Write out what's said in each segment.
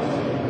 The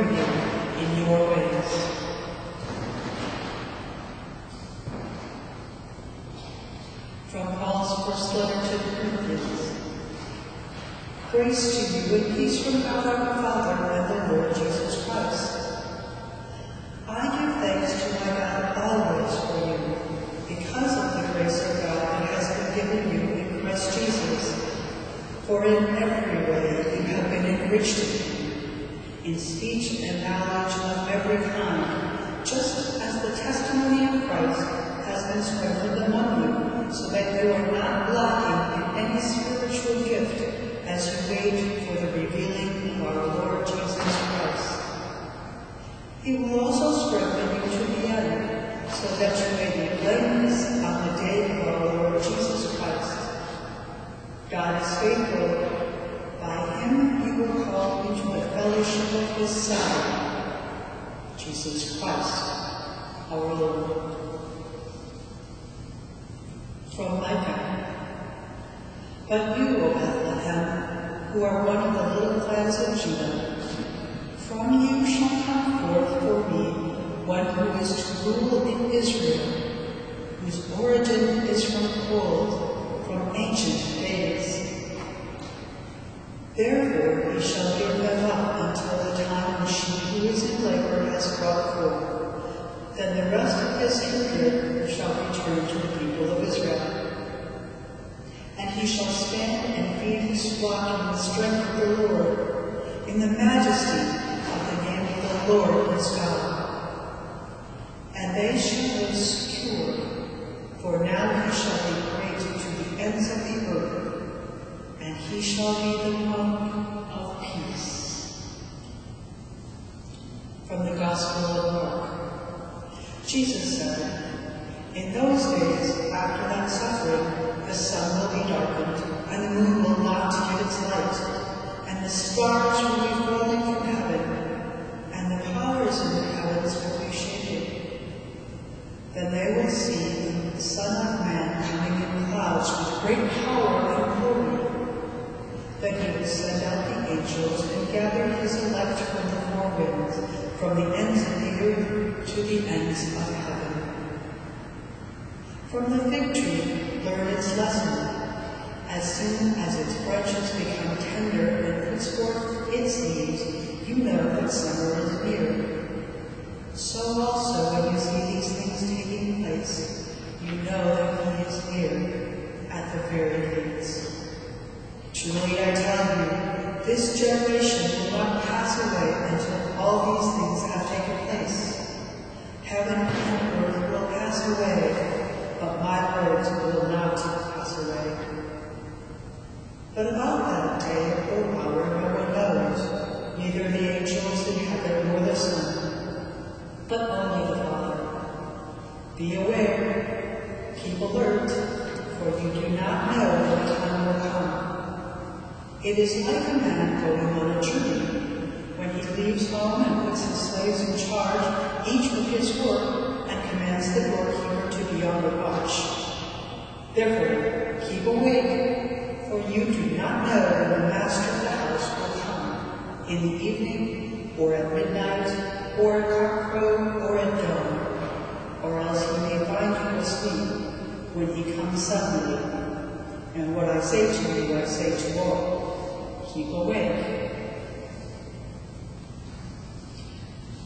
in your ways. From Paul's first letter to the Corinthians. Grace to you and peace from God our Father and the Lord Jesus Christ. I give thanks to my God always for you, because of the grace of God that has been given you in Christ Jesus. For in every way you have been enriched in every kind, just as the testimony of Christ has been strengthened among you, so that you are not lacking in any spiritual gift as you wait for the revealing of our Lord Jesus Christ. He will also strengthen you to the end, so that you may be blameless on the day of our Lord Jesus Christ. God is faithful. By him you were called into the fellowship of his Son, Jesus Christ, our Lord. From Micah. But you, O Bethlehem, who are one of the little clans of Judah, from you shall come forth for me one who is to rule in Israel, whose origin is from old, from ancient days. Therefore he shall give them up until the time when she who is labor has brought forth. Then the rest of his kindred shall return to the people of Israel. And he shall stand and feed his flock in the strength of the Lord, in the majesty of the name of the Lord his God. And they shall live secure, for now he shall be great to the ends of the earth, and he shall be the one of peace. From the Gospel of Mark. Jesus said, In those days, after that suffering, the sun will be darkened, and the moon will not give its light, and the stars will be falling from heaven, and the powers in the heavens will be shaken. Then they will see the Son of Man coming in clouds with great power and glory. Then he will send out the angels and gather his elect from the four winds, from the ends of the earth to the ends of heaven. From the fig tree, learn its lesson. As soon as its branches become tender and puts forth its leaves, you know that summer is near. So also, when you see these things taking place, you know that he is near, at the very gates. Truly I tell you, this generation will not pass away until all these things have taken place. Heaven and earth will pass away, my words will not pass away. But about that day or hour no one knows, neither the angels in heaven nor the Son, but only the Father. Be aware, keep alert, for you do not know the time will come. It is like a man going on a journey. When he leaves home and puts his slaves in charge, each with his work, and commands the doorkeeper to be on the watch. Therefore, keep awake, for you do not know when the master of the house will come, in the evening, or at midnight, or at cockcrow, or at dawn, or else he may find you asleep when he comes suddenly. And what I say to you, I say to all, keep awake.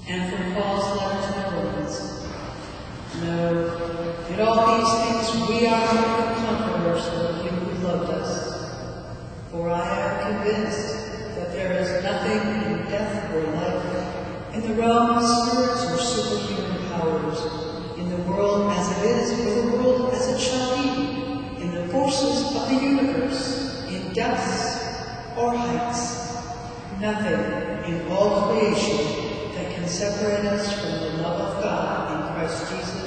And from in all these things we are conquerors through him who loved us. For I am convinced that there is nothing in death or life, in the realm of spirits or superhuman powers, in the world as it is or the world as it shall be in the forces of the universe, in depths or heights. Nothing in all creation that can separate us from the love of God in Christ Jesus